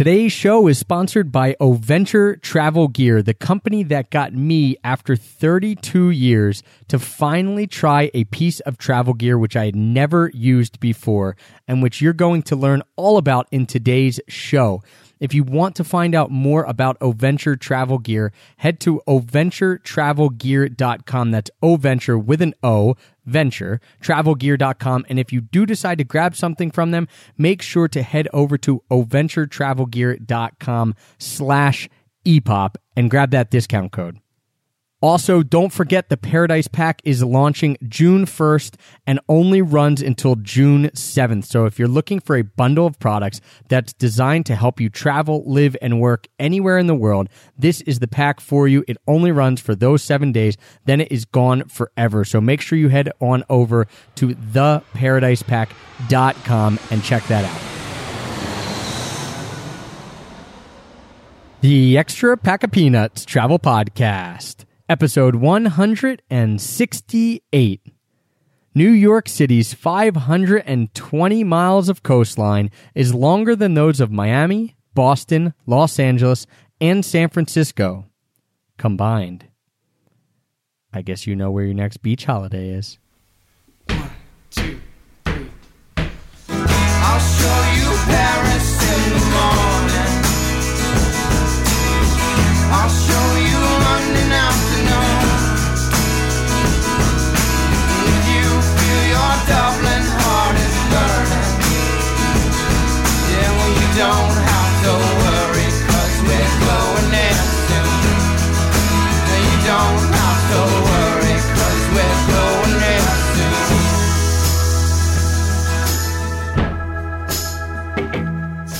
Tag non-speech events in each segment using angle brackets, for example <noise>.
Today's show is sponsored by Oventure Travel Gear, the company that got me after 32 years to finally try a piece of travel gear which I had never used before and which you're going to learn all about in today's show. If you want to find out more about Oventure Travel Gear, head to oventuretravelgear.com. That's Oventure with an O, venture, travelgear.com. And if you do decide to grab something from them, make sure to head over to oventuretravelgear.com slash EPOP and grab that discount code. Also, don't forget the Paradise Pack is launching June 1st and only runs until June 7th. So, if you're looking for a bundle of products that's designed to help you travel, live, and work anywhere in the world, this is the pack for you. It only runs for those seven days, then it is gone forever. So, make sure you head on over to theparadisepack.com and check that out. The Extra Pack of Peanuts Travel Podcast episode 168. New York City's 520 miles of coastline is longer than those of Miami, Boston, Los Angeles, and San Francisco combined. I guess you know where your next beach holiday is. One, two, three. I'll show you Paris in the morning. I'll show you London afternoon.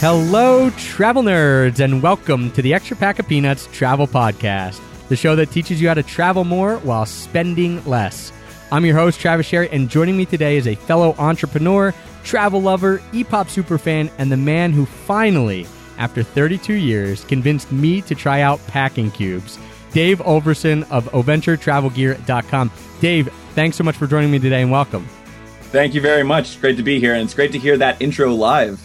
Hello, travel nerds, and welcome to the Extra Pack of Peanuts Travel Podcast, the show that teaches you how to travel more while spending less. I'm your host, Travis Sherry, and joining me today is a fellow entrepreneur, travel lover, EPOP superfan, and the man who finally, after 32 years, convinced me to try out packing cubes. Dave Olberson of OventureTravelGear.com. Dave, thanks so much for joining me today and welcome. Thank you very much. It's great to be here, and it's great to hear that intro live.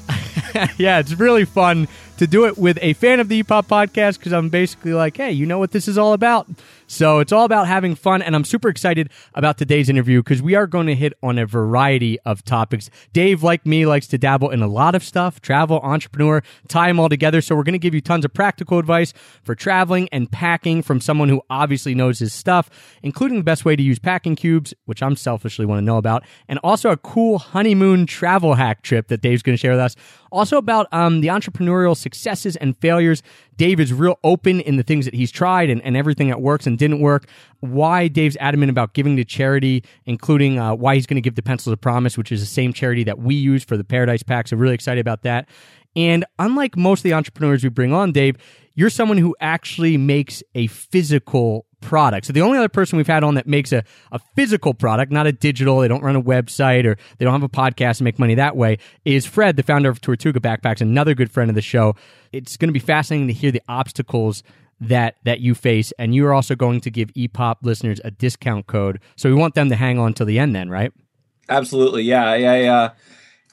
<laughs> yeah, it's really fun to do it with a fan of the EPOP podcast because I'm basically like, hey, you know what this is all about? So it's all about having fun, and I'm super excited about today's interview because we are going to hit on a variety of topics. Dave, like me, likes to dabble in a lot of stuff travel, entrepreneur, tie them all together. So we're going to give you tons of practical advice for traveling and packing from someone who obviously knows his stuff, including the best way to use packing cubes, which I'm selfishly want to know about, and also a cool honeymoon travel hack trip that Dave's going to share with us. Also about um, the entrepreneurial successes and failures. Dave is real open in the things that he's tried and, and everything that works and didn't work. Why Dave's adamant about giving to charity, including uh, why he's going to give the Pencils of Promise, which is the same charity that we use for the Paradise Pack. So really excited about that. And unlike most of the entrepreneurs we bring on, Dave, you're someone who actually makes a physical product. So the only other person we've had on that makes a, a physical product, not a digital, they don't run a website or they don't have a podcast and make money that way, is Fred, the founder of Tortuga Backpacks, another good friend of the show. It's going to be fascinating to hear the obstacles that that you face and you're also going to give epop listeners a discount code so we want them to hang on till the end then right Absolutely, yeah. I, I, uh,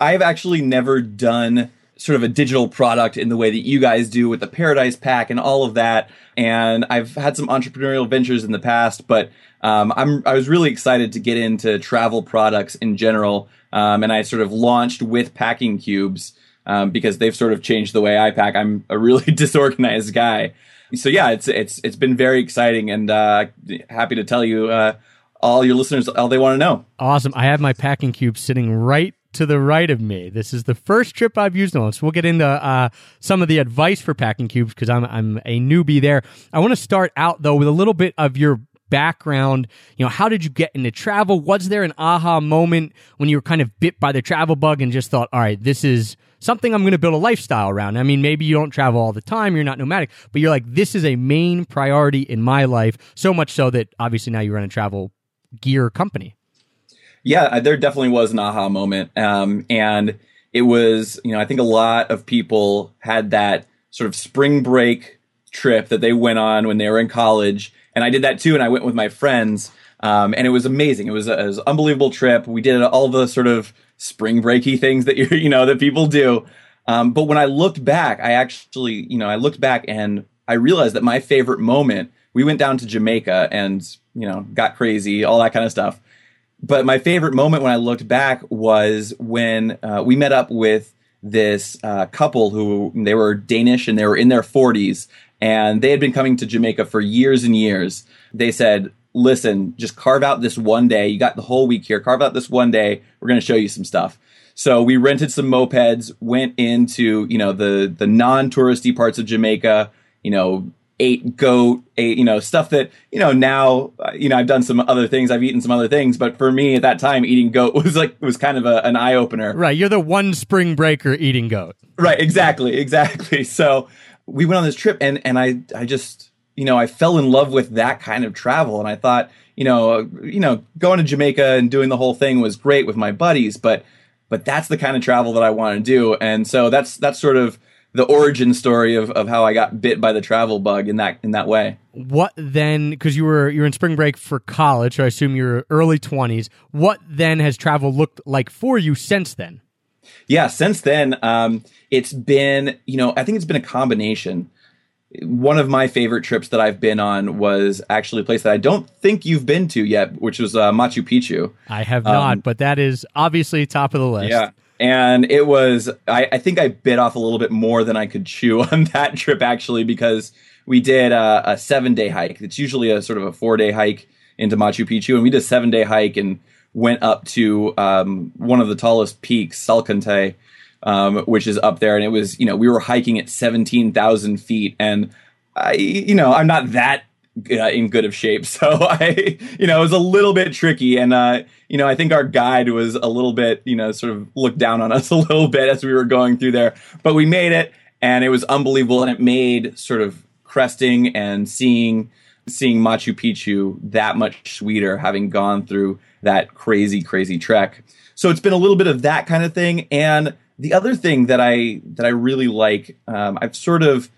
I've actually never done sort of a digital product in the way that you guys do with the Paradise Pack and all of that. And I've had some entrepreneurial ventures in the past, but um, I'm I was really excited to get into travel products in general. Um, and I sort of launched with packing cubes um, because they've sort of changed the way I pack. I'm a really <laughs> disorganized guy. So yeah, it's it's it's been very exciting and uh, happy to tell you uh, all your listeners all they want to know. awesome i have my packing cube sitting right to the right of me. This is the first trip i've used one so we'll get into uh, some of the advice for packing cubes because I'm, I'm a newbie there. I want to start out though with a little bit of your background. You know how did you get into travel? Was there an aha moment when you were kind of bit by the travel bug and just thought all right this is something i'm going to build a lifestyle around. I mean maybe you don't travel all the time you're not nomadic but you're like this is a main priority in my life. So much so that obviously now you run a travel gear company Yeah, uh, there definitely was an aha moment. Um, and it was, you know, I think a lot of people had that sort of spring break trip that they went on when they were in college. And I did that too. And I went with my friends. Um, and it was amazing. It was, a, it was an unbelievable trip. We did all the sort of spring breaky things that you <laughs> you know, that people do. Um, but when I looked back, I actually, you know, I looked back and I realized that my favorite moment, we went down to Jamaica and, you know, got crazy, all that kind of stuff. But my favorite moment when I looked back was when uh, we met up with this uh, couple who they were Danish and they were in their 40s and they had been coming to Jamaica for years and years. They said, listen, just carve out this one day. You got the whole week here. Carve out this one day. We're going to show you some stuff. So we rented some mopeds, went into, you know, the, the non-touristy parts of Jamaica, you know, ate goat, ate, you know, stuff that, you know, now, uh, you know, I've done some other things. I've eaten some other things, but for me at that time, eating goat <laughs> was like, was kind of a, an eye opener. Right. You're the one spring breaker eating goat. Right. Exactly. <laughs> Exactly. So we went on this trip and, and I, I just, you know, I fell in love with that kind of travel. And I thought, you know, you know, going to Jamaica and doing the whole thing was great with my buddies, but, but that's the kind of travel that I want to do. And so that's, that's sort of, the origin story of, of how I got bit by the travel bug in that in that way. What then? Because you were you're in spring break for college, so I assume you're early twenties. What then has travel looked like for you since then? Yeah, since then, um, it's been you know I think it's been a combination. One of my favorite trips that I've been on was actually a place that I don't think you've been to yet, which was uh, Machu Picchu. I have not, um, but that is obviously top of the list. Yeah and it was I, I, think I bit off a little bit more than I could chew <laughs> on that trip actually because we did a, a seven day hike. It's usually a sort of a four day hike into Machu Picchu, and we did a seven day hike and went up to um, one of the tallest peaks, Salkantay, um, which is up there, and it was you know we were hiking at seventeen thousand feet, and I you know I'm not that uh, in good of shape. <laughs> So I, you know, it was a little bit tricky. And, uh, you know, I think our guide was a little bit, you know, sort of looked down on <laughs> us a little bit as we were going through there, but we made it and it was unbelievable. And it made sort of cresting and seeing, seeing Machu Picchu that much sweeter having gone through that crazy, crazy trek. So it's been a little bit of that kind of thing. And the other thing that I, that I really like, um, I've sort of,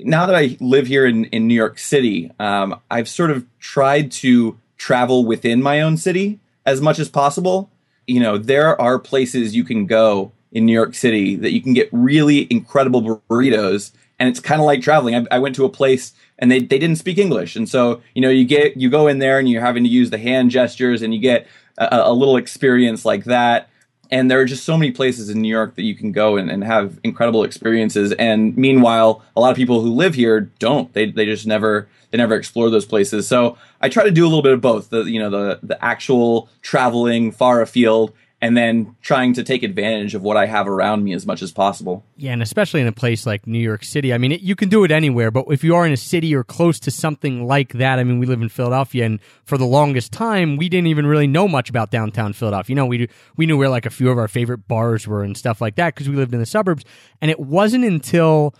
now that I live here in, in New York City, um, I've sort of tried to travel within my own city as much as possible. You know, there are places you can go in New York City that you can get really incredible burritos, and it's kind of like traveling. I, I, went to a place and they, they didn't speak English, and so you know you get you go in there and you're having to use the hand gestures, and you get a, a little experience like that and there are just so many places in New York that you can go and, and have incredible experiences. And meanwhile, a lot of people who live here don't. They they just never they never explore those places. So I try to do a little bit of both. The you know the the actual traveling far afield and then trying to take advantage of what I have around me as much as possible. Yeah, and especially in a place like New York City. I mean, it, you can do it anywhere, but if you are in a city or close to something like that, I mean, we live in Philadelphia, and for the longest time, we didn't even really know much about downtown Philadelphia. You know, we we knew where like a few of our favorite bars were and stuff like that because we lived in the suburbs, and it wasn't until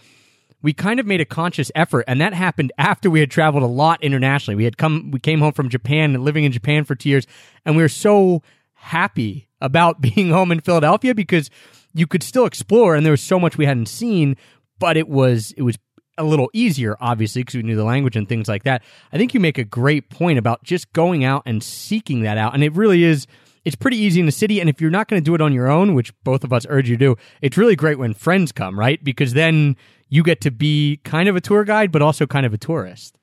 we kind of made a conscious effort and that happened after we had traveled a lot internationally we had come we came home from japan and living in japan for two years and we were so happy about <laughs> being home in Philadelphia because you could still explore and there was so much we hadn't seen, but it was it was a little easier, obviously, because we knew the language and things like that. I think you make a great point about just going out and seeking that out. And it really is, it's pretty easy in the city. And if you're not going to do it on your own, which both of us urge you to do, it's really great when friends come, right? Because then you get to be kind of a tour guide, but also kind of a tourist.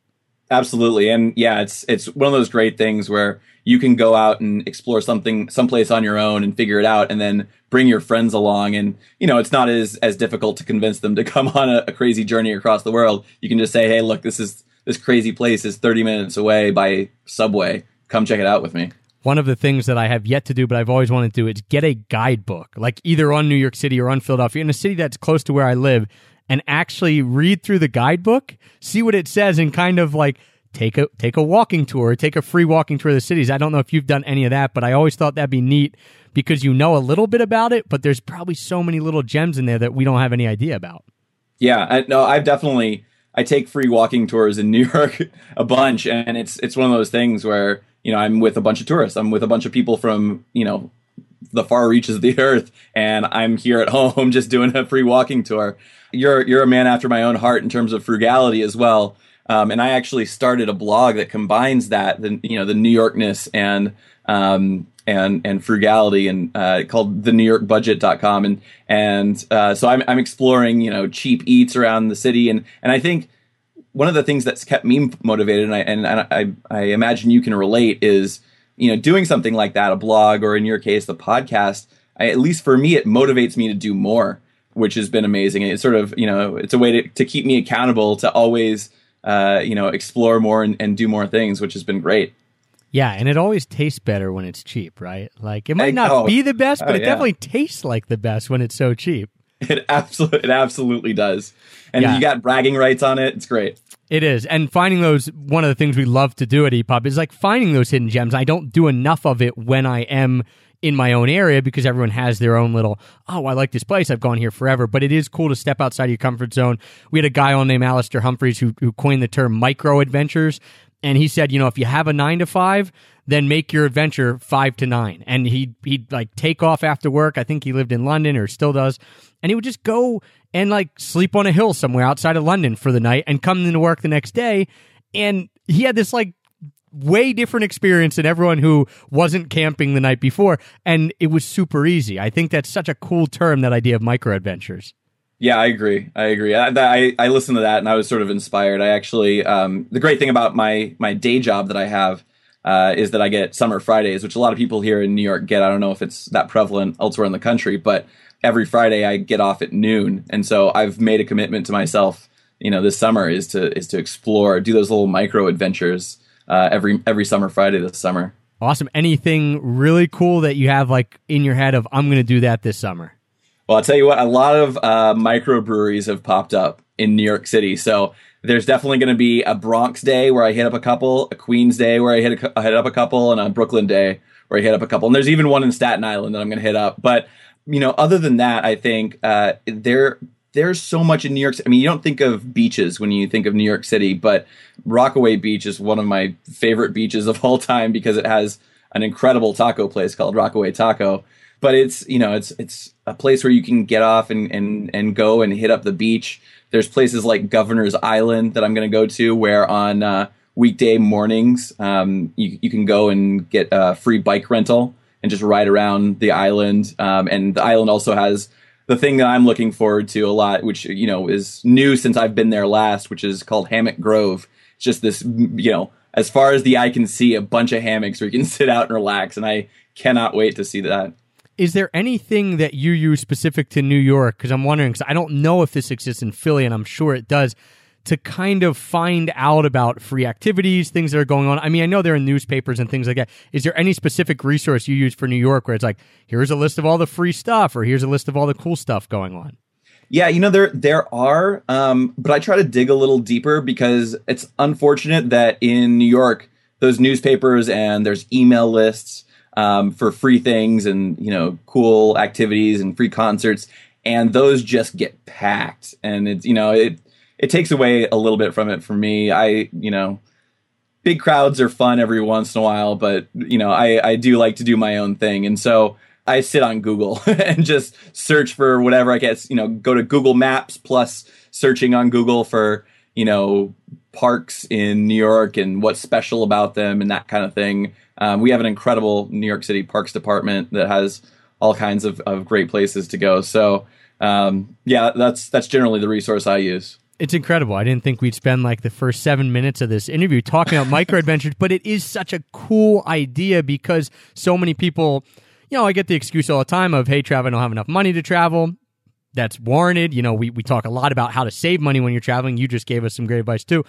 Absolutely. And yeah, it's, it's one of those great things where you can go out and explore something someplace on your own and figure it out and then bring your friends along. And you know it's not as as difficult to convince them to <laughs> come on a, a crazy journey across the world. You can just say hey look this is this crazy place is 30 minutes away by subway. Come check it out with me. One of the things that I have yet to do, but I've always wanted to do, is get a guidebook, like either on New York City or on Philadelphia, in a city that's close to where I live, and actually read through the guidebook, see what it says, and kind of like take a take a walking tour, take a free walking tour of the cities. I don't know if you've done any of that, but I always thought that'd be neat because you know a little bit about it, but there's probably so many little gems in there that we don't have any idea about. Yeah, I, no, I've definitely I take free walking tours in <laughs> New York a bunch, and it's it's one of those things where you know I'm with a bunch of tourists, I'm with a bunch of people from you know the far reaches of the <laughs> earth, and I'm here at <laughs> home just doing a free walking tour. You're you're a man after my own heart in terms of frugality as well. Um, and I actually started a blog that combines that, the you know, the New Yorkness and um, and and frugality and uh, called the New York Budget.com and and uh, so I'm I'm exploring you know cheap eats around the city. And and I think one of the things that's kept me motivated and I and, I I imagine you can relate is you know doing something like that a blog or in your case the podcast I, at least for me it motivates me to do more which has been amazing it's sort of you know it's a way to, to keep me accountable to always uh, you know explore more and, and do more things which has been great Yeah, and it always tastes better when it's cheap, right? Like it might not oh, be the best, but oh, it yeah. definitely tastes like the best when it's so cheap. <laughs> It absolutely, it absolutely does. And Yeah. you got bragging rights on it. It's great. It is. And finding those, one of the things we love to do at EPOP is like finding those hidden gems. I don't do enough of it when I am in my own area because everyone has their own little, oh, I like this place. I've gone here forever. But it is cool to step outside your comfort zone. We had a guy on named Alastair Humphreys who, who coined the term micro adventures. And he said, you know, if you have a nine to five, then make your adventure five to nine. And he'd, he'd like take off after work. I think he lived in London or still does. And he would just go and like sleep on a hill somewhere outside of London for the night and come into work the next day. And he had this like way different experience than everyone who wasn't camping the night before. And it was super easy. I think that's such a cool term, that idea of micro adventures. Yeah, I agree. I agree. I, I, I listened to that and I was sort of inspired. I actually, um, the great thing about my, my day job that I have, uh, is that I get summer Fridays, which a lot of people here in New York get. I don't know if it's that prevalent elsewhere in the country, but every Friday I get off at noon. And so I've made a commitment to myself, you know, this summer is to, is to explore, do those little micro adventures, uh, every, every summer Friday this summer. Awesome. Anything really cool that you have like in your head of, I'm going to do that this summer? Well, I'll tell you what, a lot of uh, microbreweries have popped up in New York City. So there's definitely going to be a Bronx day where I hit up a couple, a Queens day where I hit, a, I hit up a couple, and a Brooklyn day where I hit up a couple. And there's even one in Staten Island that I'm going to hit up. But you know, other than that, I think uh, there there's so much in New York. I mean, you don't think of beaches when you think of New York City, but Rockaway Beach is one of my favorite beaches of all time because it has an incredible taco place called Rockaway Taco. But it's you know it's it's a place where you can get off and and and go and hit up the beach. There's places like Governor's Island that I'm going to go to where on uh, weekday mornings um, you you can go and get a free bike rental and just ride around the island. Um, and the island also has the thing that I'm looking forward to a lot, which you know is new since I've been there last, which is called Hammock Grove. It's just this, you know, as far as the eye can see, a bunch of hammocks where you can <laughs> sit out and relax, and I cannot wait to see that. Is there anything that you use specific to New York? Because I'm wondering, because I don't know if this exists in Philly, and I'm sure it does, to kind of find out about free activities, things that are going on. I mean, I know they're in newspapers and things like that. Is there any specific resource you use for New York where it's like, here's a list of all the free stuff, or here's a list of all the cool stuff going on? Yeah, you know there there are, um, but I try to dig a little deeper because it's unfortunate that in New York those newspapers and there's email lists um, for free things and you know cool activities and free concerts, and those just get packed, and it's you know it it takes away a little bit from it for me. I you know big crowds are fun every once in a while, but you know, I, I do like to do my own thing. And so I sit on Google <laughs> and just search for whatever I guess, you know, go to Google Maps plus searching on Google for, you know, parks in New York and what's special about them and that kind of thing. Um, we have an incredible New York City Parks Department that has all kinds of, of great places to go. So, um, yeah, that's that's generally the resource I use. It's incredible. I didn't think we'd spend like the first seven minutes of this interview talking about <laughs> micro adventures, but it is such a cool idea because so many people, you know, I get the excuse all the time of, hey, Trav, I don't have enough money to travel. That's warranted. You know, we, we talk a lot about how to save money when you're traveling. You just gave us some great advice too.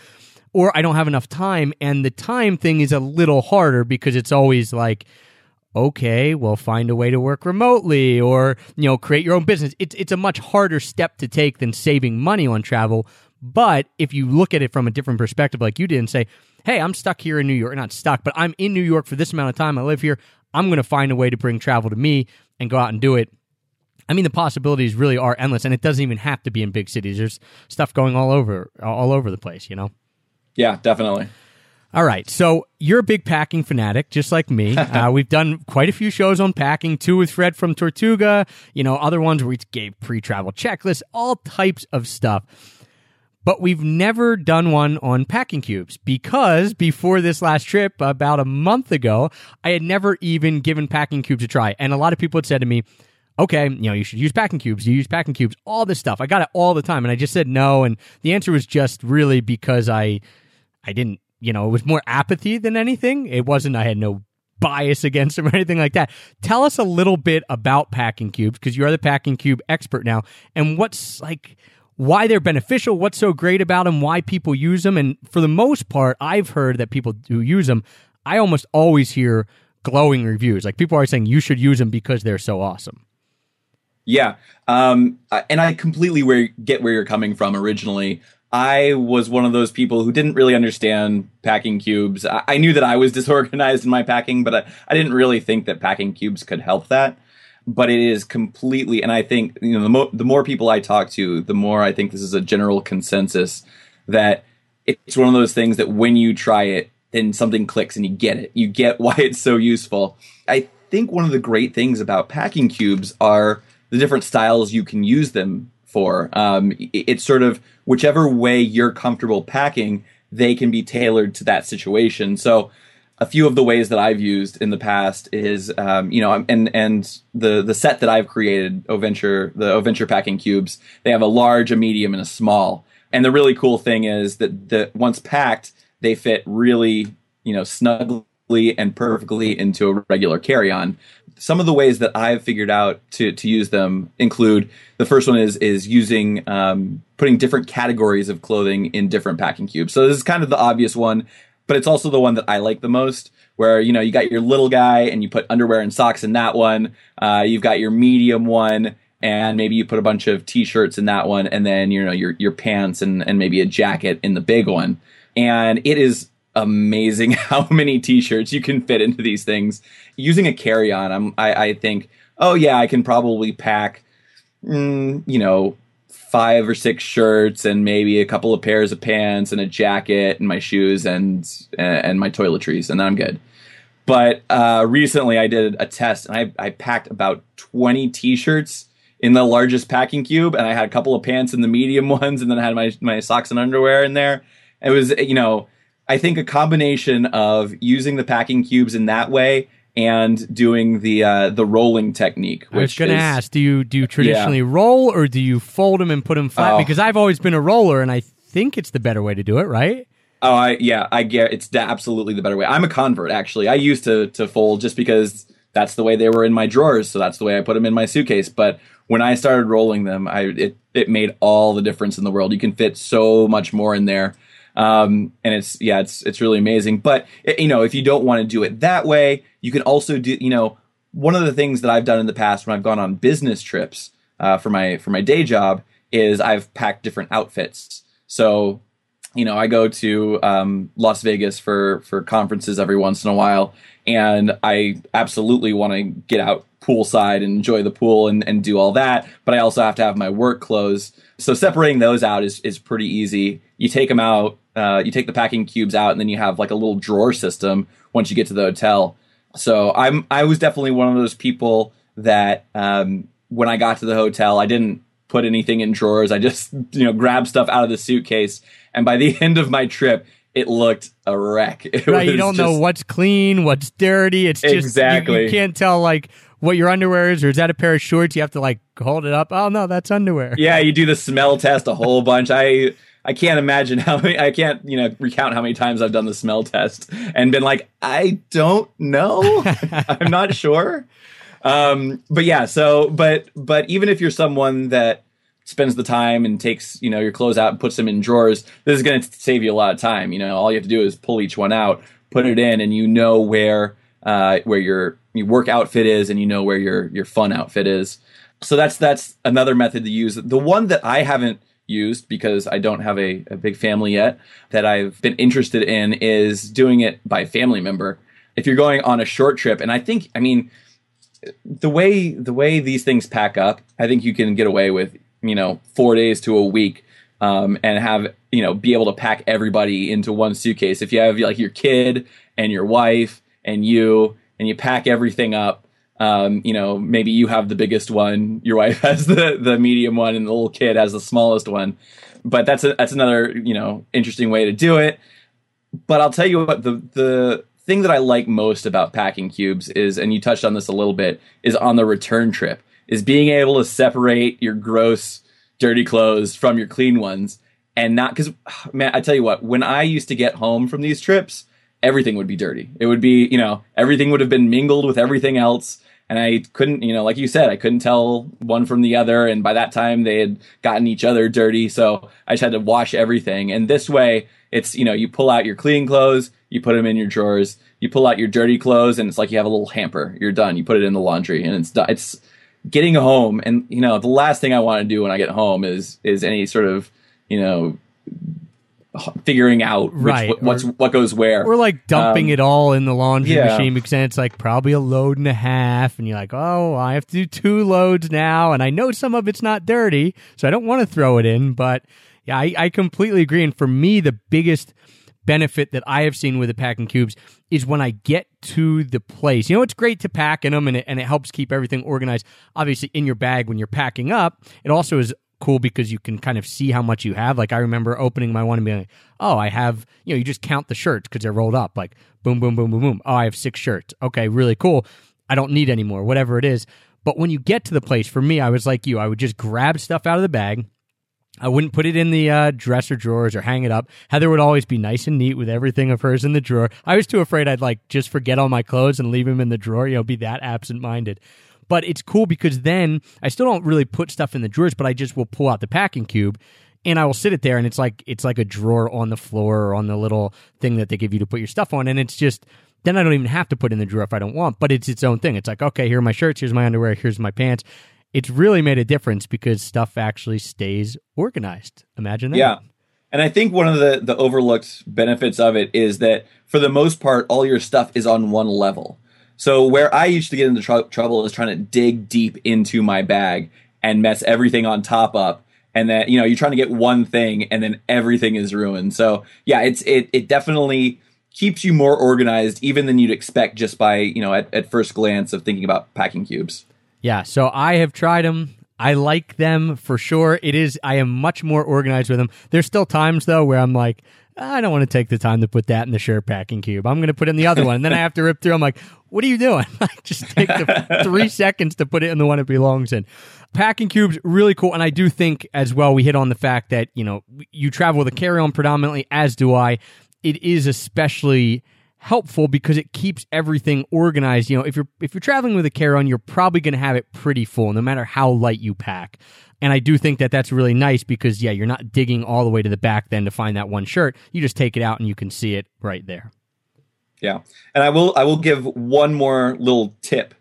Or I don't have enough time. And the time thing is a little harder because it's always like, okay, well, find a way to work remotely or, you know, create your own business. It's, it's a much harder step to take than saving money on travel. But if you look at it from a different perspective, like you did, and say, hey, I'm stuck here in New York, not stuck, but I'm in New York for this amount of time. I live here. I'm going to find a way to bring travel to me and go out and do it. I mean, the possibilities really are endless, and it doesn't even have to be in big cities. There's stuff going all over, all over the place, you know? Yeah, definitely. All right. So you're a big packing fanatic, just like me. <laughs> uh, we've done quite a few shows on packing, two with Fred from Tortuga, you know, other ones where we gave pre travel checklists, all types of stuff. but we've never done one on packing cubes because before this last trip, about a month ago, I had never even given packing cubes a try. And a lot of people had said to me, okay, you know, you should use packing cubes, you use packing cubes, all this stuff. I got it all the time. And I just said no. And the answer was just really because I, I didn't, you know, it was more apathy than anything. It wasn't, I had no bias against them or anything like that. Tell us a little bit about packing cubes because you are the packing cube expert now and what's like, why they're beneficial, what's so great about them, why people use them. And for the most part, I've heard that people who use them, I almost always hear glowing reviews. Like people are saying you should use them because they're so awesome. Yeah, um, and I completely where, get where you're coming from. Originally, I was one of those people who didn't really understand packing cubes. I, I knew that I was <laughs> disorganized in my packing, but I, I, didn't really think that packing cubes could help that. But it is completely, and I think you know the, mo- the more people I talk to, the more I think this is a general consensus that it's one of those things that when you try it, then something clicks and you get it. You get <laughs> why it's so useful. I think one of the great things about packing cubes are the different styles you can use them for. Um, it's sort of whichever way you're comfortable packing, they can be tailored to that situation. So, a few of the ways that I've used in the past is, um, you know, and and the the set that I've created, Oventure, the Oventure packing cubes, they have a large, a medium, and a small. And the really cool thing is that the once packed, they fit really, you know, snugly and perfectly into a regular carry-on some of the ways that I've figured out to to use them include the first one is is using um, putting different categories of clothing in different packing cubes. So this is kind of the obvious one, but it's also the one that I like the most. Where you know you got your little guy and you put underwear and socks in that one. Uh, you've got your medium one and maybe you put a bunch of t-shirts in that one and then you know your your pants and and maybe a jacket in the big one and it is amazing <laughs> how many t-shirts you can fit into these things. Using a carry-on I'm, I, I think oh yeah i can probably pack mm, you know five or six shirts and maybe a couple of pairs of pants and a jacket and my shoes and and my toiletries and then i'm good. But uh, recently i did a test and I, I packed about 20 t-shirts in the largest packing cube and i had a couple of pants in the medium <laughs> ones and then i had my, my socks and underwear in there. It was you know I think a combination of using the packing cubes in that way and doing the uh, the rolling technique. I was going to ask, do you do you traditionally yeah. roll or do you fold them and put them flat? Oh. Because I've always been a roller, and I think it's the better way to do it, right? Oh, I yeah, I get it's absolutely the better way. I'm a convert, actually. I used to to fold just because that's the way they were in my drawers, so that's the way I put them in my suitcase. But when I started rolling them, I it it made all the difference in the world. You can fit so much more in there. Um, and it's yeah, it's it's really amazing. But you know, if you don't want to do it that way, you can also do you know one of the things that I've done in the past when I've gone on business trips uh, for my for my day job is I've packed different outfits. So you know, I go to um, Las Vegas for for conferences every once in a while, and I absolutely want to get out poolside and enjoy the pool and, and do all that. But I also have to have my work clothes. So separating those out is is pretty easy. You take them out, uh, you take the packing cubes out, and then you have like a little drawer system once you get to the hotel. So I'm I was definitely one of those people that um, when I got to the hotel, I didn't put anything in drawers. I just you know grabbed stuff out of the suitcase, and by the <laughs> end of my trip, it looked a wreck. It right, you don't just, know what's clean, what's dirty. It's just exactly you, you can't tell like what your underwear is, or is that a pair of shorts? You have to like hold it up. Oh no, that's underwear. Yeah, you do the smell test a whole bunch. I I can't imagine how many, I can't, you know, recount how many times I've done the smell test and been like, I don't know. <laughs> I'm not sure. Um, but yeah, so, but, but even if you're someone that spends the time and takes, you know, your clothes out and puts them in drawers, this is going to save you a lot of time. You know, all you have to do is pull each one out, put it in, and you know where, uh, where your, your work outfit is and you know where your, your fun outfit is. So that's, that's another method to use. The one that I haven't, used because I don't have a, a big family yet that I've been interested in is doing it by family member. If you're going on a short trip, and I think, I mean, the way the way these things pack up, I think you can get away with you know four days to a week um, and have you know be able to pack everybody into one suitcase. If you have like your kid and your wife and you and you pack everything up um, you know, maybe you have the biggest one, your <laughs> wife has the the medium one, and the little kid has the smallest one. but that's a, that's another you know interesting way to do it. But I'll tell you what the the thing that I like most about packing cubes is, and you touched on this a little bit, is on the return trip, is being able to separate your gross, dirty clothes from your clean ones, and not because <sighs> man, I tell you what, when I used to get home from these trips, everything would be dirty. It would be you know everything would have been mingled with everything else and I couldn't, you know, like you said, I couldn't tell one from the other. And by that time, they had gotten each other dirty. So I just had to wash everything. And this way, it's, you know, you pull out your clean clothes, you put them in your drawers, you pull out your dirty clothes, and it's like you have a little hamper. You're done. You put it in the laundry, and it's done. It's getting home. And, you know, the last thing I want to do when I get home is, is any sort of, you know, figuring out which, Right, what, what's or- what goes where. We're like dumping Um, it all in the laundry yeah. machine because then it's like probably a load and a half, and you're like, oh, I have to do two loads now, and I know some of it's not dirty, so I don't want to throw it in. But yeah, I, I completely agree. And for me, the biggest benefit that I have seen with the packing cubes is when I get to the place. You know, it's great to pack in them, and it, and it helps keep everything organized. Obviously, in your bag when you're packing up, it also is cool because you can kind of see how much you have. Like I remember opening my one and being like, "Oh, I have." You know, you just count the shirts because they're rolled up. Like boom, boom, boom, boom, boom. Oh, I have six shirts. Okay, really cool. I don't need any more. Whatever it is. But when you get to the place, for me, I was like you. I would just grab stuff out of the bag. I wouldn't put it in the uh, dresser drawers or hang it up. Heather would always be nice and neat with everything of hers in the drawer. I was too afraid I'd like just forget all my clothes and leave them in the drawer. You know, be that absent minded. But it's cool because then I still don't really put stuff in the drawers, but I just will pull out the packing cube and I will sit it there and it's like it's like a drawer on the floor or on the little thing that they give you to put your stuff on and it's just then I don't even have to put in the drawer if I don't want, but it's its own thing. It's like, okay, here are my shirts, here's my underwear, here's my pants. It's really made a difference because stuff actually stays organized. Imagine that. Yeah. And I think one of the, the overlooked benefits of it is that for the most part, all your stuff is on one level. So where I used to get into trou- trouble is trying to dig deep into my bag and mess everything on top up. And then, you know, you're trying to get one thing and then everything is ruined. So yeah, it's, it, it definitely keeps you more organized even than you'd expect just by, you know, at, at first glance of thinking about packing cubes. Yeah, so I have tried them. I like them for sure. It is I am much more organized with them. There's still times though where I'm like, I don't want to take the time to put that in the shirt packing cube. I'm going to put it in the other one, and then I have to rip through. I'm like, what are you doing? <laughs> Like, just take the <laughs> three seconds to put it in the one it belongs in. Packing cubes really cool, and I do think as well. We hit on the fact that you know you travel with a carry-on predominantly, as do I. It is especially helpful because it keeps everything organized. You know, if you're if you're traveling with a carry-on, you're probably going to have it pretty full, no matter how light you pack. And I do think that that's really nice because yeah, you're not digging all the way to the back then to find that one shirt. You just take it out and you can see it right there. Yeah, and I will I will give one more little tip.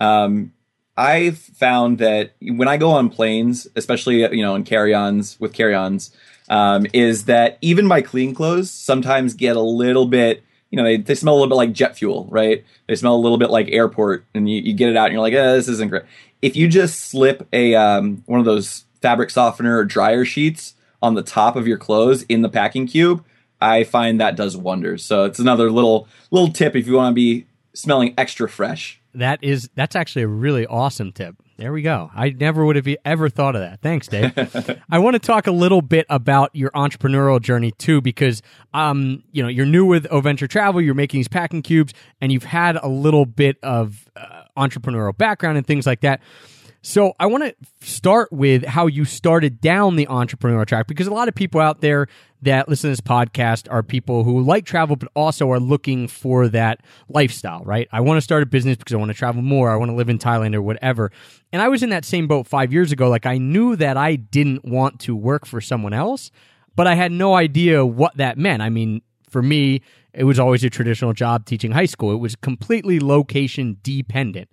Um, I've found that when I go on planes, especially you know in carry-ons with carry-ons, um, is that even my clean clothes sometimes get a little bit. You know, they, they smell a little bit like jet fuel, right? They smell a little bit like airport, and you, you get it out, and you're like, eh, "This isn't great." If you just slip a um, one of those fabric softener or dryer sheets on the top of your clothes in the packing cube, I find that does wonders. So it's another little little tip if you want to be smelling extra fresh. That is that's actually a really awesome tip. There we go. I never would have ever thought of that. Thanks, Dave. <laughs> I want to talk a little bit about your entrepreneurial journey too, because um, you know, you're new with Oventure Travel, you're making these packing cubes, and you've had a little bit of uh, entrepreneurial background and things like that. So I want to start with how you started down the entrepreneurial track because a lot of people out there that listen to this podcast are people who like travel but also are looking for that lifestyle, right? I want to start a business because I want to travel more, I want to live in Thailand or whatever. And I was in that same boat 5 years ago like I knew that I didn't want to work for someone else, but I had no idea what that meant. I mean, for me, it was always a traditional job teaching high school. It was completely location dependent.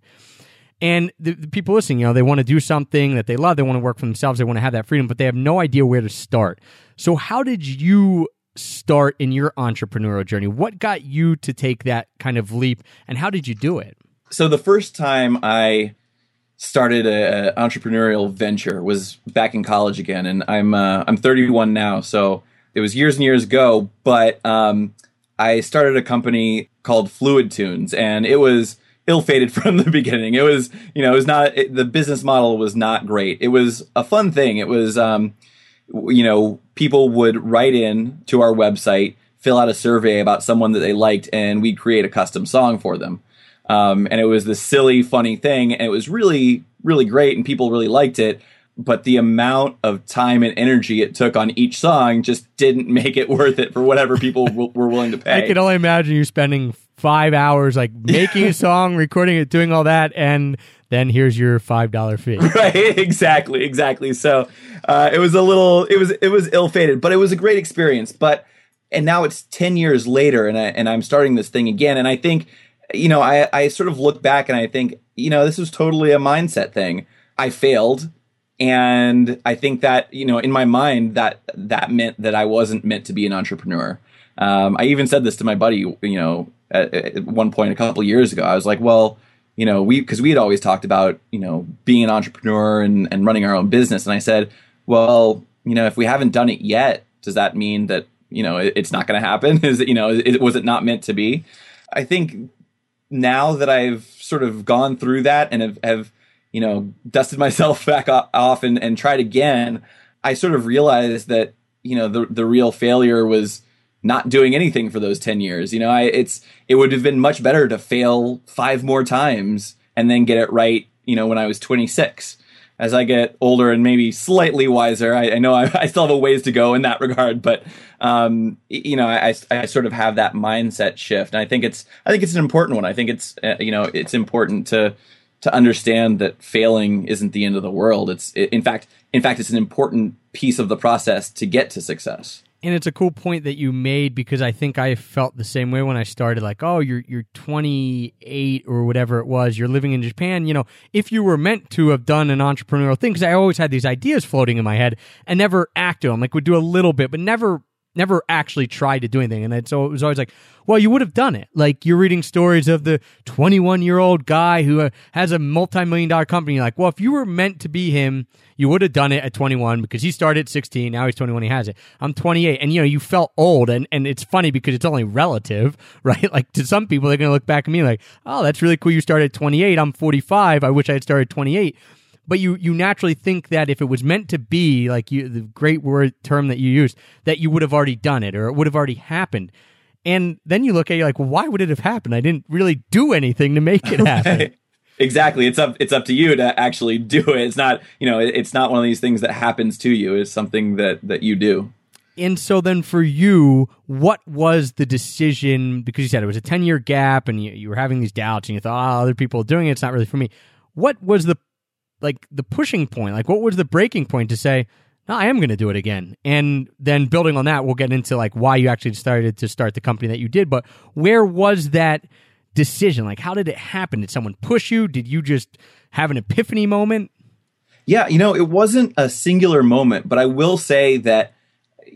And the, the people listening, you know, they want to do something that they love. They want to work for themselves. They want to have that freedom, but they have no idea where to start. So, how did you start in your entrepreneurial journey? What got you to take that kind of leap, and how did you do it? So the first time I started a, a entrepreneurial venture was back in college again, and I'm uh, I'm 31 now, so it was years and years ago. But um, I started a company called Fluid Tunes, and it was ill-fated <laughs> from the beginning. It was, you know, it was not it, the business model was not great. It was a fun thing. It was, um, you know, people would write in to our website, fill out a survey about someone that they liked, and we'd create a custom song for them. Um, and it was this silly, funny thing, and it was really, really great, and people really liked it. But the amount of time and energy it took on each song just didn't <laughs> make it worth it for whatever people <laughs> w- were willing to pay. I can only imagine you spending five hours like <laughs> making a song, recording it, doing all that, and then here's your five dollar fee. <laughs> right exactly exactly. So uh, it was a little it was it was ill-fated but it was a great experience. But and now it's 10 years later and, I, and i'm starting this thing again and i think you know I, I sort of look back and i think you know this was totally a mindset thing. I failed and i think that you know in my mind that that meant that i wasn't meant to be an entrepreneur. Um, i even said this to my buddy you know at, at one point a couple years ago i was like well you know, we because we had always talked about you know being an entrepreneur and and running our own business, and I said, well, you know, if we haven't done it yet, does that mean that you know it, it's not going to happen? <laughs> Is it you know it, was it not meant to be? I think now that I've sort of gone through that and have, have you know dusted myself <laughs> back off and, and tried again, I sort of realized that you know the the real failure was not doing anything for those 10 years. You know, I, it's, it would have been much better to fail five more times and then get it right, you know, when I was 26. As I get older and maybe slightly wiser, I, I know I, <laughs> I, still have a ways to go in that regard, but, um, you know, I, I sort of have that mindset shift. And I think it's, I think it's an important one. I think it's, uh, you know, it's important to, to understand that failing isn't the end of the world. It's, it, in fact, in fact, it's an important piece of the process to get to success and it's a cool point that you made because I think I felt the same way when I started. Like, oh, you're you're 28 or whatever it was. You're living in Japan. You know, if you were meant to have done an entrepreneurial thing, because I always had these ideas floating in my head and never acted on. Like, would do a little bit, but never never actually tried to do anything. And so it was always like, well, you would have done it. Like you're reading stories of the 21 year old guy who uh, has a multi million dollar company. You're like, well, if you were meant to be him, you would have done it at 21 because he started at 16. Now he's 21. He has it. I'm 28. And you know, you felt old. And, and it's funny because it's only relative, <laughs> right? Like to some people, they're going to look back at me like, oh, that's really cool. You started at 28. I'm 45. I wish I had started 28 but you you naturally think that if it was meant to be like you the great word term that you used that you would have already done it or it would have already happened. And then you look at it like well, why would it have happened? I didn't really do anything to make it <laughs> happen. Exactly. It's up it's up to you to actually do it. It's not you know it's not one of these things that happens to you. It's something that that you do. And so then for you, what was the decision? Because you said it was a 10 year gap and you, you were having these doubts and you thought, oh, other people are doing it. It's not really for me. What was the like the pushing point? Like what was the breaking point to say, no, I am going to do it again? And then building on that, we'll get into like why you actually started to start the company that you did. But where was that decision? Like how did it happen? Did someone push you? Did you just have an epiphany moment? Yeah, you know, it wasn't a singular moment, but I will say that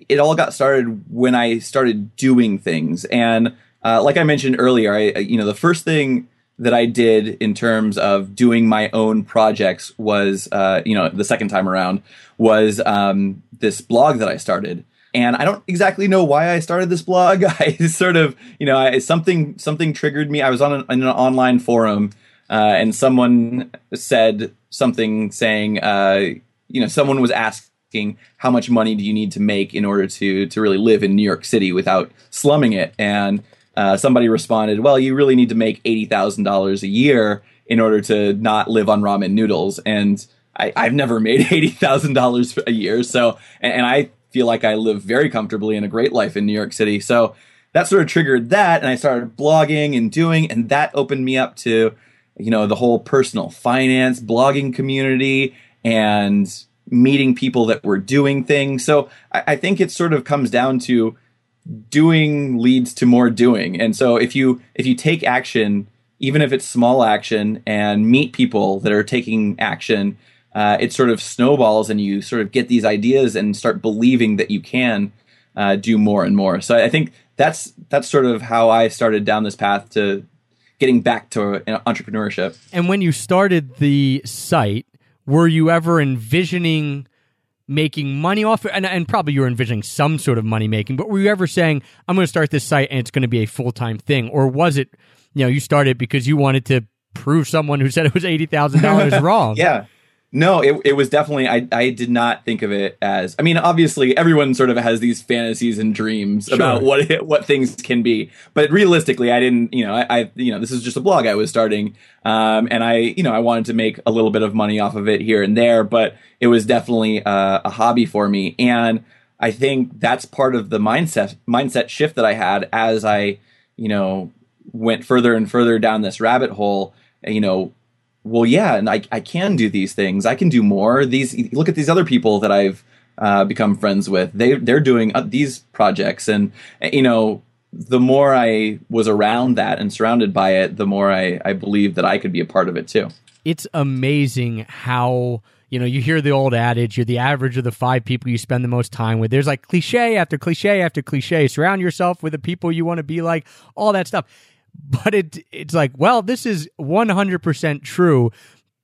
it all got started when I started doing things. And uh, like I mentioned earlier, I, you know, the first thing that I did in terms of doing my own projects was, uh, you know, the second time around was um, this blog that I started. And I don't exactly know why I started this blog. <laughs> I sort of, you know, I, something something triggered me. I was on an, an online forum, uh, and someone said something saying, uh, you know, someone was asking how much money do you need to make in order to to really live in New York City without slumming it, and uh, somebody responded, "Well, you really need to make eighty thousand dollars a year in order to not live on ramen noodles." And I, have never made <laughs> eighty thousand dollars a year, so and, and I feel like I live very comfortably in a great life in New York City. So that sort of triggered that, and I started blogging and doing, and that opened me up to you know the whole personal finance blogging community and meeting people that were doing things. So I, I think it sort of comes down to doing leads to more doing. And so if you if you take action, even if it's small action, and meet people that are taking action, uh, it sort of snowballs, and you sort of get these ideas and start believing that you can uh, do more and more. So I think that's that's sort of how I started down this path to getting back to entrepreneurship. And when you started the site, were you ever envisioning? Making money off it? And, and probably you're envisioning some sort of money making, but were you ever saying, I'm going to start this site and it's going to be a full time thing? Or was it, you know, you started because you wanted to prove someone who said it was $80,000 <laughs> wrong? Yeah. No, it, it was definitely I, I did not think of it as I mean obviously everyone sort of has these fantasies and dreams Sure. about what it, what things can be but realistically I didn't you know I, I you know this is just a blog I was starting um, and I you know I wanted to make a little bit of money off of it here and there but it was definitely uh, a hobby for me and I think that's part of the mindset mindset shift that I had as I you know went further and further down this rabbit hole you know well, yeah, and I, I can do these things. I can do more. These look at these other people that I've uh, become friends with. They they're doing uh, these projects, and uh, you know, the more I was around that and surrounded by it, the more I I believed that I could be a part of it too. it's amazing how you know you hear the old adage you're the average of the five people you spend the most time with there's like cliche after cliche after cliche surround yourself with the people you want to be like all that stuff but it it's like well this is 100% true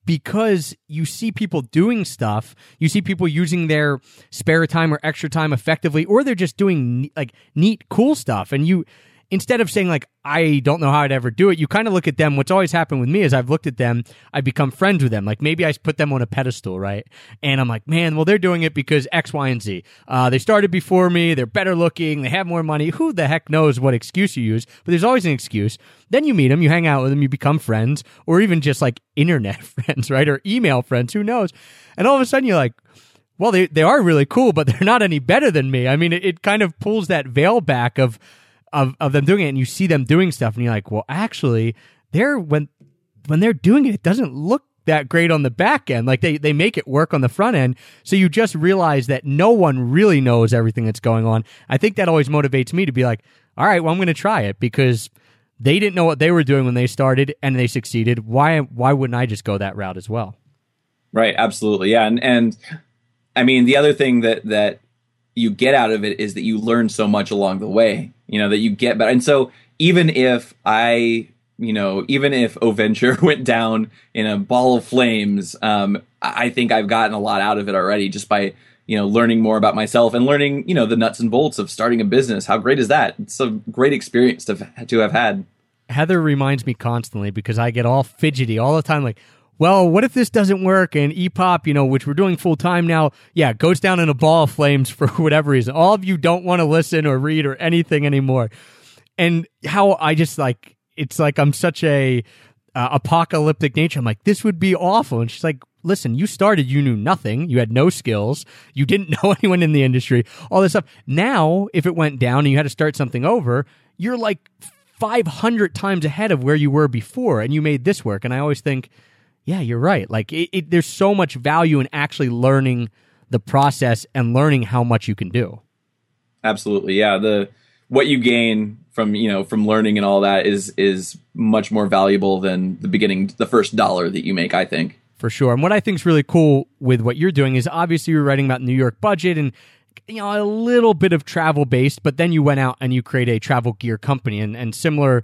because you see people doing stuff. You see people using their spare time or extra time effectively or they're just doing like neat cool stuff. And you instead of saying like I don't know how I'd ever do it, you kind of look at them. What's always happened with me is I've looked at them, I become friends with them. Like maybe I put them on a pedestal, right? And I'm like, man, well they're doing it because X, Y, and Z. Uh, they started before me. They're better looking. They have more money. Who the heck knows what excuse you use? But there's always an excuse. Then you meet them, you hang out with them, you become friends, or even just like <laughs> internet friends, right? Or email friends. Who knows? And all of a sudden you're like, well, they, they are really cool, but they're not any better than me. I mean, it, it kind of pulls that veil back of, of, of them doing it and you see them doing stuff and you're like, well, actually, they're when, when they're doing it, it doesn't look that great on the back end. Like they, they make it work on the front end. So you just realize that no one really knows everything that's going on. I think that always motivates me to be like, all right, well, I'm going to try it because they didn't know what they were doing when they started and they succeeded. Why, why wouldn't I just go that route as well? Right, absolutely. Yeah, and and I mean the other thing that that you get out of it is that you learn so much along the way. You know that you get better. And so even if I, you know, even if Oventure <laughs> went down in a ball of flames, um, I think I've gotten a lot out of it already just by you know learning more about myself and learning you know the nuts and bolts of starting a business. How great is that? It's a great experience to to have had. Heather reminds me constantly because I get all fidgety all the time. Like, well, what if this doesn't work? And EPOP, you know, which we're doing full time now, yeah, goes down in a ball of flames <laughs> for whatever reason. All of you don't want to listen or read or anything anymore. And how I just like, it's like I'm such a uh, apocalyptic nature. I'm like, this would be awful. And she's like, listen, you started, you knew nothing. You had no skills. You didn't <laughs> know anyone in the industry, all this stuff. Now, if it went down and you had to start something over, you're like 500 times ahead of where you were before and you made this work. And I always think, yeah, you're right. Like it, it, there's so much value in actually learning the process and learning how much you can do. Absolutely, yeah. The what you gain from you know from learning and all that is is much more valuable than the beginning, the first dollar that you make. I think. for sure. And what I think is really cool with what you're doing is obviously you're writing about New York budget and you know a little bit of travel based, but then you went out and you create a travel gear company and and similar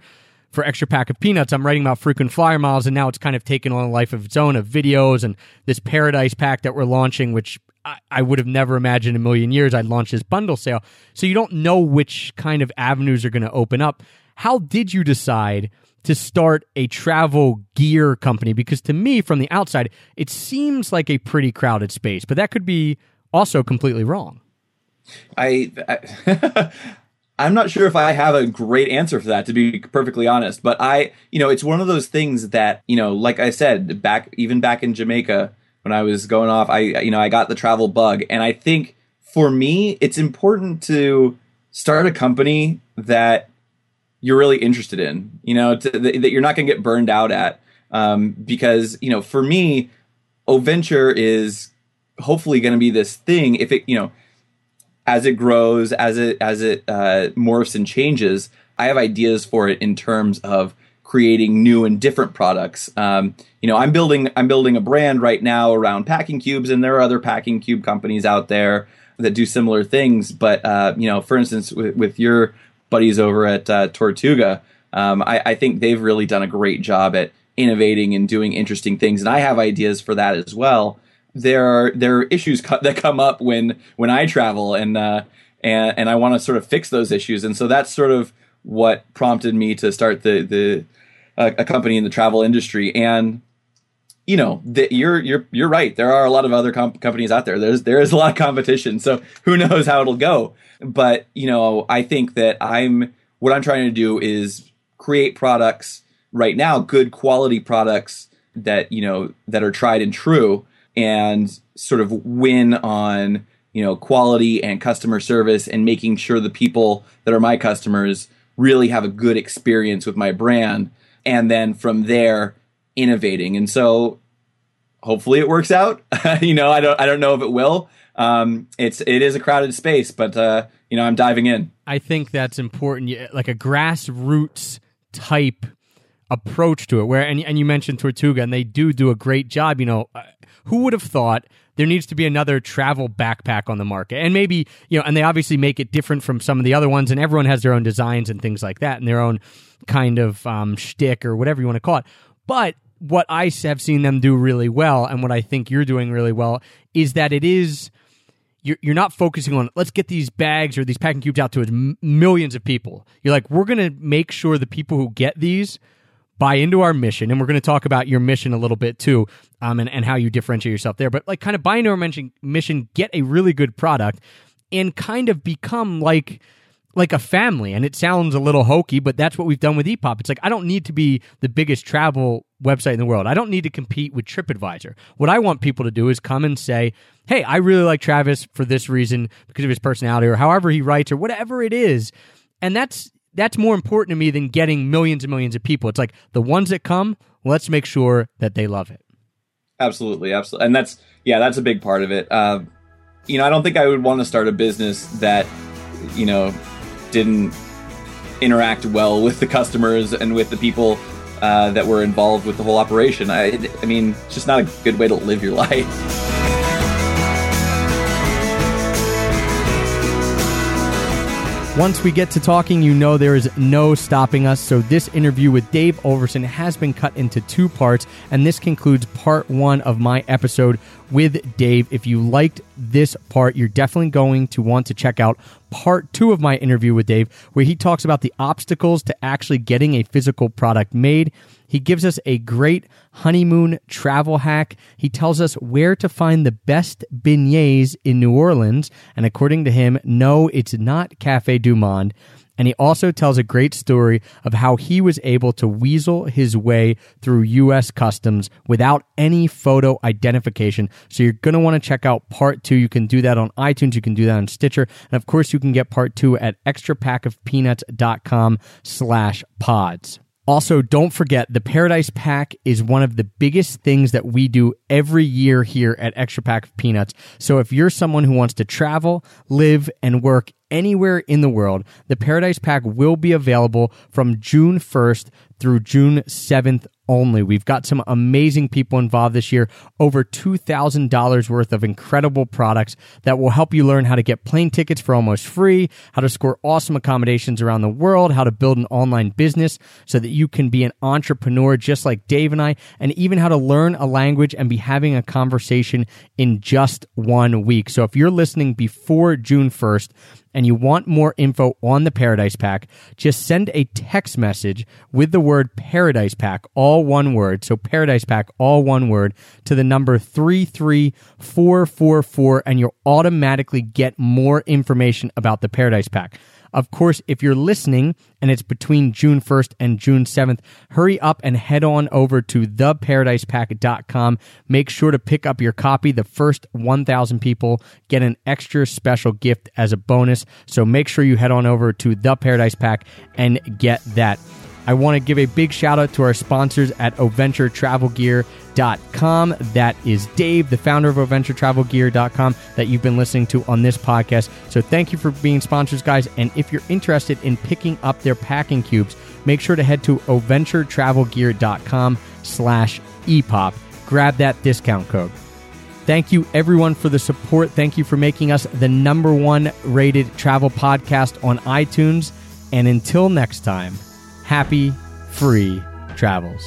for extra pack of peanuts. I'm writing about frequent flyer miles, and now it's kind of taken on a life of its own of videos and this Paradise pack that we're launching, which. I- I would have never imagined in a million years I'd launch this bundle sale. So you don't know which kind of avenues are going to open up. How did you decide to start a travel gear company because to me from the outside it seems like a pretty crowded space but that could be also completely wrong I, I <laughs> I'm not sure if I have a great answer for that to be perfectly honest, but I, you know, it's one of those things that, you know, like I said, back even back in Jamaica when I was going off, I you know, I got the travel bug and I think for me it's important to start a company that you're really interested in, you know, to, that, that you're not going to get burned out at um, because, you know, for me Oventure is hopefully going to be this thing if it, you know, as it grows, as it as it uh, morphs and changes, I have ideas for it in terms of creating new and different products. Um, you know, I'm building I'm building a brand right now around packing cubes, and there are other packing cube companies out there that do similar things. But uh, you know, for instance, with, with your buddies over at uh, Tortuga, um, I, I think they've really done a great job at innovating and doing interesting things, and I have ideas for that as well there are there are issues co- that come up when when I travel and uh, and and I want to sort of fix those issues and so that's sort of what prompted me to start the the uh, a company in the travel industry and you know, the, you're you're you're right. There are a lot of other comp- companies out there. There's there is a lot of competition. So who knows how it'll go? But you know, I think that I'm what I'm trying to do is create products right now, good quality products that you know that are tried and true, and sort of win on you know quality and customer service and making sure the people that are my customers really have a good experience with my brand and then from there innovating and so hopefully it works out <laughs> you know i don't i don't know if it will um, it's it is a crowded space but uh, you know i'm diving in I think that's important. Like a grassroots type approach to it. Where and and you mentioned Tortuga, and they do do a great job. You know, who would have thought there needs to be another travel backpack on the market? And maybe you know, and they obviously make it different from some of the other ones, and everyone has their own designs and things like that, and their own kind of um, shtick or whatever you want to call it. But what I have seen them do really well, and what I think you're doing really well, is that it is you're, you're not focusing on let's get these bags or these packing cubes out to millions of people. You're like, we're going to make sure the people who get these buy into our mission. And we're going to talk about your mission a little bit too, um, and, and how you differentiate yourself there. But like, kind of buy into our mission, mission, get a really good product, and kind of become like like a family. And it sounds a little hokey, but that's what we've done with Epop. It's like I don't need to be the biggest travel website in the world. I don't need to compete with TripAdvisor. What I want people to do is come and say, "Hey, I really like Travis for this reason because of his personality or however he writes or whatever it is." And that's that's more important to me than getting millions and millions of people. It's like the ones that come, let's make sure that they love it. Absolutely, absolutely, and that's yeah, that's a big part of it. Uh, you know, I don't think I would want to start a business that you know didn't interact well with the customers and with the people uh, that were involved with the whole operation. I, I mean, it's just not a good way to live your <laughs> life. Once we get to talking, you know there is no stopping us. So, this interview with Dave Overson has been cut into two parts, and this concludes part one of my episode with Dave. If you liked this part, you're definitely going to want to check out part two of my interview with Dave, where he talks about the obstacles to actually getting a physical product made. He gives us a great honeymoon travel hack. He tells us where to find the best beignets in New Orleans. And according to him, no, it's not Cafe Du Monde. And he also tells a great story of how he was able to weasel his way through U.S. customs without any photo identification. So you're going to want to check out part two. You can do that on iTunes. You can do that on Stitcher. And of course, you can get part two at extrapackofpeanuts.com slash pods. Also, don't forget the Paradise Pack is one of the biggest things that we do every year here at Extra Pack of Peanuts. So if you're someone who wants to travel, live, and work anywhere in the world, the Paradise Pack will be available from June 1st through June 7th only. We've got some amazing people involved this year, over $2,000 worth of incredible products that will help you learn how to get plane tickets for almost free, how to score awesome accommodations around the world, how to build an online business so that you can be an entrepreneur just like Dave and I, and even how to learn a language and be having a conversation in just one week. So if you're listening before June 1st, and you want more info on the Paradise Pack, just send a text message with the word Paradise Pack, all one word. So Paradise Pack, all one word, to the number 33444, and you'll automatically get more information about the Paradise Pack. Of course, if you're listening and it's between June 1st and June 7th, hurry up and head on over to theparadisepack.com. Make sure to pick up your copy. The first 1,000 people get an extra special gift as a bonus. So make sure you head on over to The Paradise Pack and get that. I want to give a big shout out to our sponsors at OventureTravelGear.com. That is Dave, the founder of OventureTravelGear.com, that you've been listening to on this podcast. So thank you for being sponsors, guys. And if you're interested in picking up their packing cubes, make sure to head to OventureTravelGear.com slash EPOP. Grab that discount code. Thank you, everyone, for the support. Thank you for making us the number one rated travel podcast on iTunes. And until next time, happy, free travels.